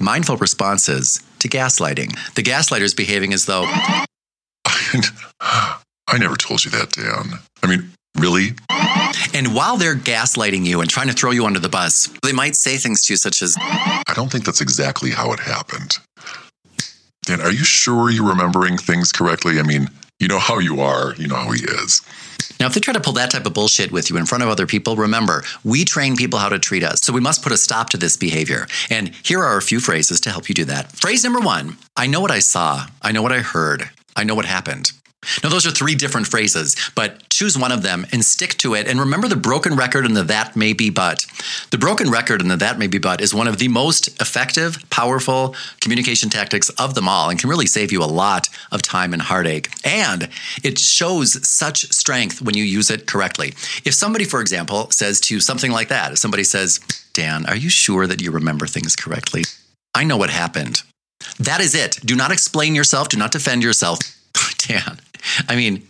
mindful responses to gaslighting. The gaslighter is behaving as though, I never told you that, Dan. I mean, really? and while they're gaslighting you and trying to throw you under the bus, they might say things to you such as, I don't think that's exactly how it happened. Dan, are you sure you're remembering things correctly? I mean, you know how you are, you know how he is. Now, if they try to pull that type of bullshit with you in front of other people, remember, we train people how to treat us. So we must put a stop to this behavior. And here are a few phrases to help you do that. Phrase number one I know what I saw. I know what I heard. I know what happened. Now, those are three different phrases, but choose one of them and stick to it. And remember the broken record and the that may be but. The broken record and the that may be but is one of the most effective, powerful communication tactics of them all and can really save you a lot of time and heartache. And it shows such strength when you use it correctly. If somebody, for example, says to you something like that, if somebody says, Dan, are you sure that you remember things correctly? I know what happened. That is it. Do not explain yourself. Do not defend yourself. Dan, I mean,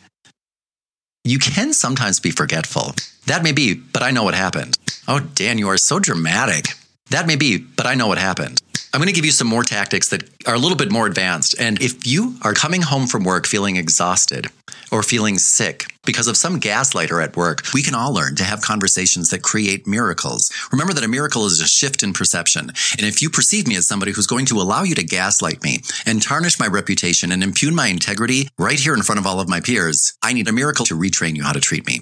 you can sometimes be forgetful. That may be, but I know what happened. Oh, Dan, you are so dramatic. That may be, but I know what happened. I'm going to give you some more tactics that are a little bit more advanced. And if you are coming home from work feeling exhausted or feeling sick because of some gaslighter at work, we can all learn to have conversations that create miracles. Remember that a miracle is a shift in perception. And if you perceive me as somebody who's going to allow you to gaslight me and tarnish my reputation and impugn my integrity right here in front of all of my peers, I need a miracle to retrain you how to treat me.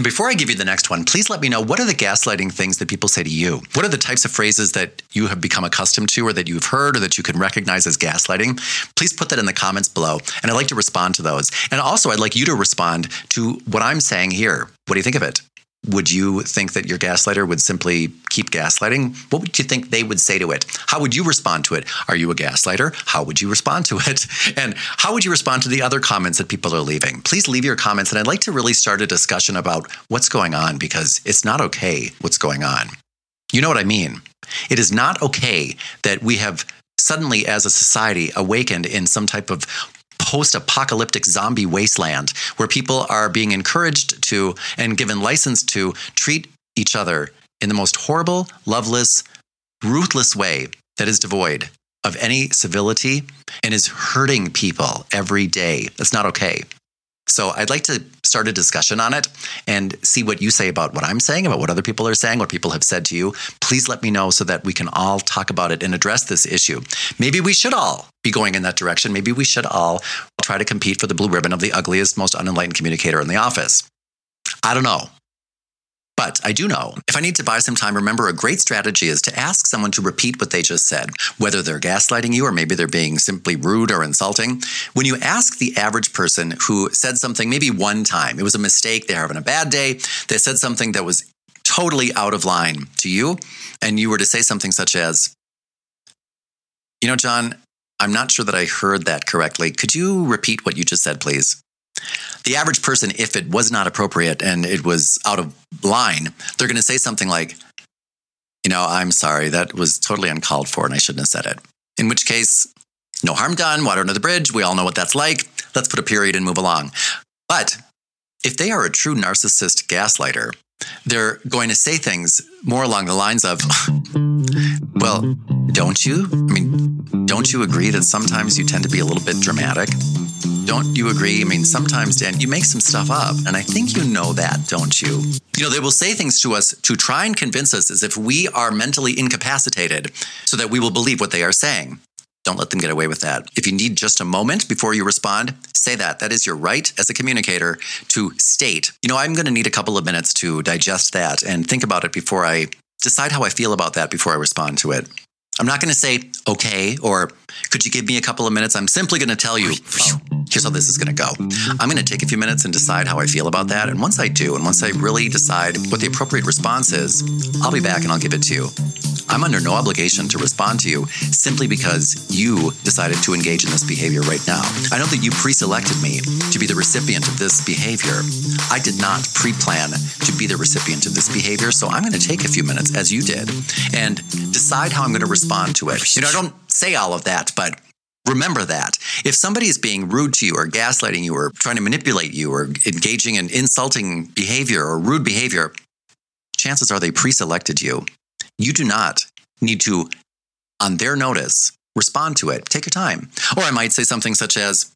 Now, before I give you the next one, please let me know what are the gaslighting things that people say to you? What are the types of phrases that you have become accustomed to or that you've heard or that you can recognize as gaslighting? Please put that in the comments below, and I'd like to respond to those. And also, I'd like you to respond to what I'm saying here. What do you think of it? Would you think that your gaslighter would simply keep gaslighting? What would you think they would say to it? How would you respond to it? Are you a gaslighter? How would you respond to it? And how would you respond to the other comments that people are leaving? Please leave your comments. And I'd like to really start a discussion about what's going on because it's not okay what's going on. You know what I mean? It is not okay that we have suddenly, as a society, awakened in some type of post apocalyptic zombie wasteland where people are being encouraged to and given license to treat each other in the most horrible, loveless, ruthless way that is devoid of any civility and is hurting people every day. That's not okay. So I'd like to start a discussion on it and see what you say about what I'm saying, about what other people are saying, what people have said to you. Please let me know so that we can all talk about it and address this issue. Maybe we should all be going in that direction. Maybe we should all try to compete for the blue ribbon of the ugliest, most unenlightened communicator in the office. I don't know. But I do know if I need to buy some time, remember a great strategy is to ask someone to repeat what they just said, whether they're gaslighting you or maybe they're being simply rude or insulting. When you ask the average person who said something maybe one time, it was a mistake, they're having a bad day, they said something that was totally out of line to you, and you were to say something such as, You know, John, I'm not sure that I heard that correctly. Could you repeat what you just said, please? The average person, if it was not appropriate and it was out of line, they're going to say something like, You know, I'm sorry, that was totally uncalled for and I shouldn't have said it. In which case, no harm done, water under the bridge. We all know what that's like. Let's put a period and move along. But if they are a true narcissist gaslighter, they're going to say things more along the lines of, Well, don't you? I mean, don't you agree that sometimes you tend to be a little bit dramatic? Don't you agree? I mean, sometimes, Dan, you make some stuff up, and I think you know that, don't you? You know, they will say things to us to try and convince us as if we are mentally incapacitated so that we will believe what they are saying. Don't let them get away with that. If you need just a moment before you respond, say that. That is your right as a communicator to state, you know, I'm going to need a couple of minutes to digest that and think about it before I decide how I feel about that before I respond to it. I'm not going to say, okay, or could you give me a couple of minutes? I'm simply going to tell you, oh, here's how this is going to go. I'm going to take a few minutes and decide how I feel about that. And once I do, and once I really decide what the appropriate response is, I'll be back and I'll give it to you. I'm under no obligation to respond to you simply because you decided to engage in this behavior right now. I know that you pre selected me to be the recipient of this behavior. I did not pre plan to be the recipient of this behavior, so I'm going to take a few minutes, as you did, and decide how I'm going to respond to it. You know, I don't say all of that, but Remember that. If somebody is being rude to you or gaslighting you or trying to manipulate you or engaging in insulting behavior or rude behavior, chances are they pre selected you. You do not need to on their notice, respond to it. Take your time. Or I might say something such as,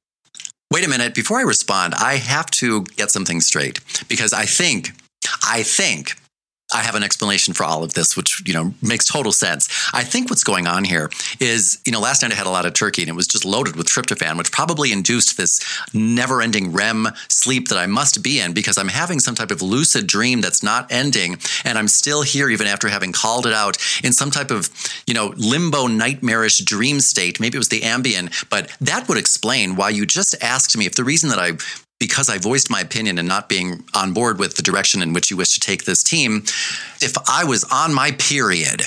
wait a minute, before I respond, I have to get something straight because I think, I think I have an explanation for all of this, which you know makes total sense. I think what's going on here is, you know, last night I had a lot of turkey and it was just loaded with tryptophan, which probably induced this never-ending REM sleep that I must be in because I'm having some type of lucid dream that's not ending, and I'm still here even after having called it out in some type of, you know, limbo nightmarish dream state. Maybe it was the Ambien, but that would explain why you just asked me if the reason that I because I voiced my opinion and not being on board with the direction in which you wish to take this team, if I was on my period,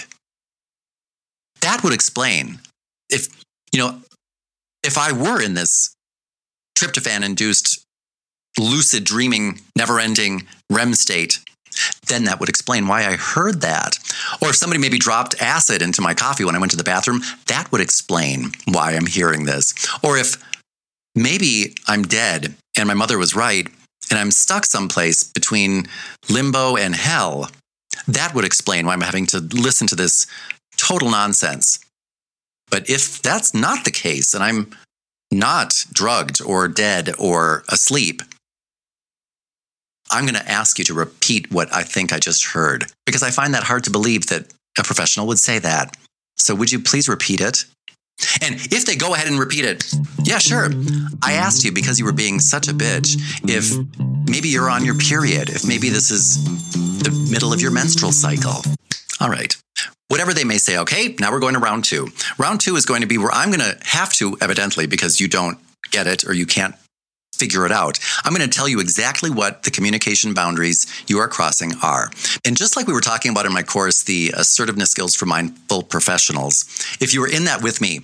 that would explain if, you know, if I were in this tryptophan induced lucid dreaming, never ending REM state, then that would explain why I heard that. Or if somebody maybe dropped acid into my coffee when I went to the bathroom, that would explain why I'm hearing this. Or if maybe I'm dead and my mother was right and I'm stuck someplace between limbo and hell, that would explain why I'm having to listen to this total nonsense. But if that's not the case and I'm not drugged or dead or asleep, I'm going to ask you to repeat what I think I just heard because I find that hard to believe that a professional would say that. So, would you please repeat it? And if they go ahead and repeat it, yeah, sure. I asked you because you were being such a bitch if maybe you're on your period, if maybe this is the middle of your menstrual cycle. All right. Whatever they may say, okay, now we're going to round two. Round two is going to be where I'm going to have to, evidently, because you don't get it or you can't figure it out. I'm going to tell you exactly what the communication boundaries you are crossing are. And just like we were talking about in my course, the assertiveness skills for mindful professionals, if you were in that with me,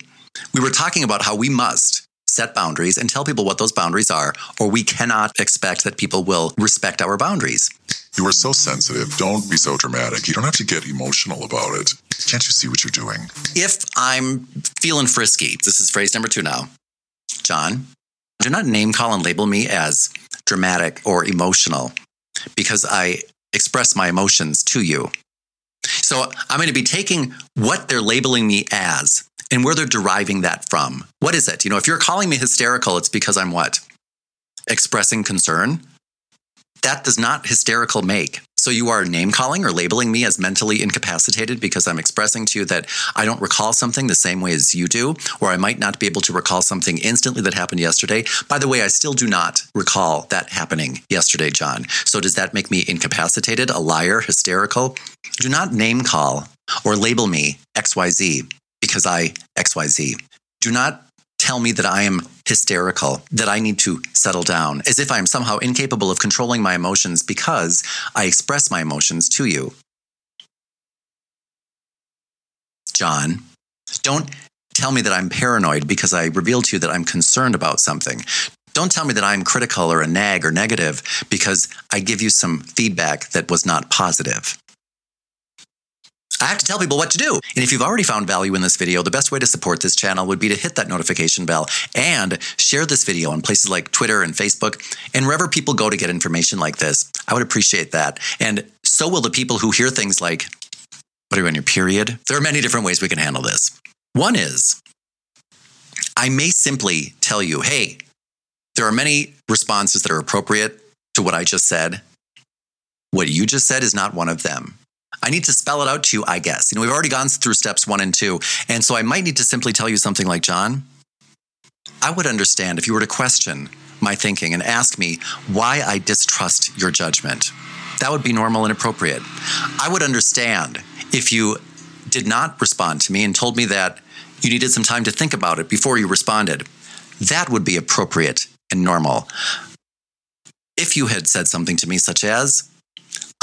we were talking about how we must set boundaries and tell people what those boundaries are, or we cannot expect that people will respect our boundaries. You are so sensitive. Don't be so dramatic. You don't have to get emotional about it. Can't you see what you're doing? If I'm feeling frisky, this is phrase number two now. John, do not name call and label me as dramatic or emotional because I express my emotions to you. So I'm going to be taking what they're labeling me as and where they're deriving that from. What is it? You know, if you're calling me hysterical, it's because I'm what? Expressing concern. That does not hysterical make. So you are name calling or labeling me as mentally incapacitated because I'm expressing to you that I don't recall something the same way as you do, or I might not be able to recall something instantly that happened yesterday. By the way, I still do not recall that happening yesterday, John. So does that make me incapacitated, a liar, hysterical? Do not name call or label me XYZ because I XYZ. Do not tell me that I am hysterical, that I need to settle down, as if I am somehow incapable of controlling my emotions because I express my emotions to you. John, don't tell me that I'm paranoid because I reveal to you that I'm concerned about something. Don't tell me that I'm critical or a nag or negative because I give you some feedback that was not positive. I have to tell people what to do. And if you've already found value in this video, the best way to support this channel would be to hit that notification bell and share this video on places like Twitter and Facebook and wherever people go to get information like this. I would appreciate that. And so will the people who hear things like, What are you on your period? There are many different ways we can handle this. One is, I may simply tell you, hey, there are many responses that are appropriate to what I just said. What you just said is not one of them. I need to spell it out to you, I guess. You know, we've already gone through steps one and two. And so I might need to simply tell you something like, John, I would understand if you were to question my thinking and ask me why I distrust your judgment. That would be normal and appropriate. I would understand if you did not respond to me and told me that you needed some time to think about it before you responded. That would be appropriate and normal. If you had said something to me, such as,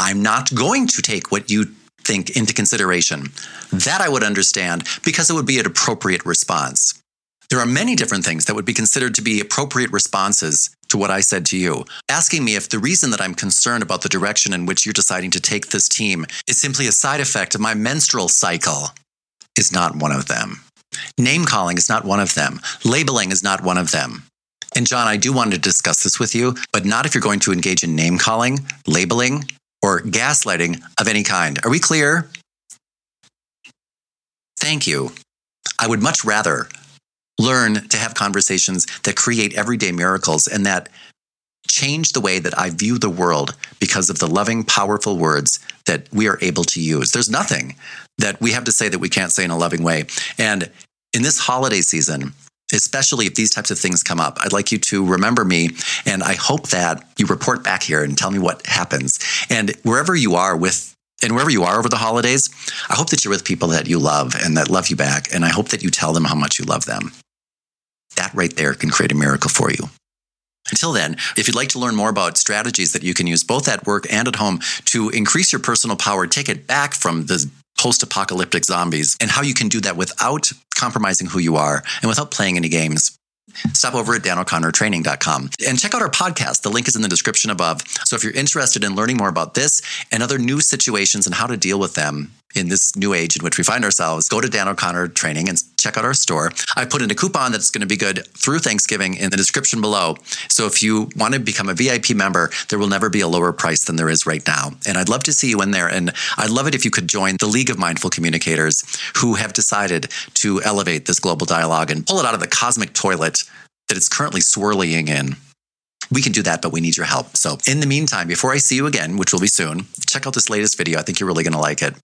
I'm not going to take what you think into consideration. That I would understand because it would be an appropriate response. There are many different things that would be considered to be appropriate responses to what I said to you. Asking me if the reason that I'm concerned about the direction in which you're deciding to take this team is simply a side effect of my menstrual cycle is not one of them. Name calling is not one of them. Labeling is not one of them. And John, I do want to discuss this with you, but not if you're going to engage in name calling, labeling, or gaslighting of any kind. Are we clear? Thank you. I would much rather learn to have conversations that create everyday miracles and that change the way that I view the world because of the loving, powerful words that we are able to use. There's nothing that we have to say that we can't say in a loving way. And in this holiday season, especially if these types of things come up, I'd like you to remember me. And I hope that you report back here and tell me what happens. And wherever you are with and wherever you are over the holidays, I hope that you're with people that you love and that love you back. And I hope that you tell them how much you love them. That right there can create a miracle for you. Until then, if you'd like to learn more about strategies that you can use both at work and at home to increase your personal power, take it back from the post apocalyptic zombies, and how you can do that without compromising who you are and without playing any games, stop over at danoconnortraining.com and check out our podcast. The link is in the description above. So if you're interested in learning more about this and other new situations and how to deal with them, in this new age in which we find ourselves, go to Dan O'Connor Training and check out our store. I put in a coupon that's going to be good through Thanksgiving in the description below. So if you want to become a VIP member, there will never be a lower price than there is right now. And I'd love to see you in there. And I'd love it if you could join the League of Mindful Communicators who have decided to elevate this global dialogue and pull it out of the cosmic toilet that it's currently swirling in we can do that, but we need your help. So, in the meantime, before I see you again, which will be soon, check out this latest video. I think you're really going to like it.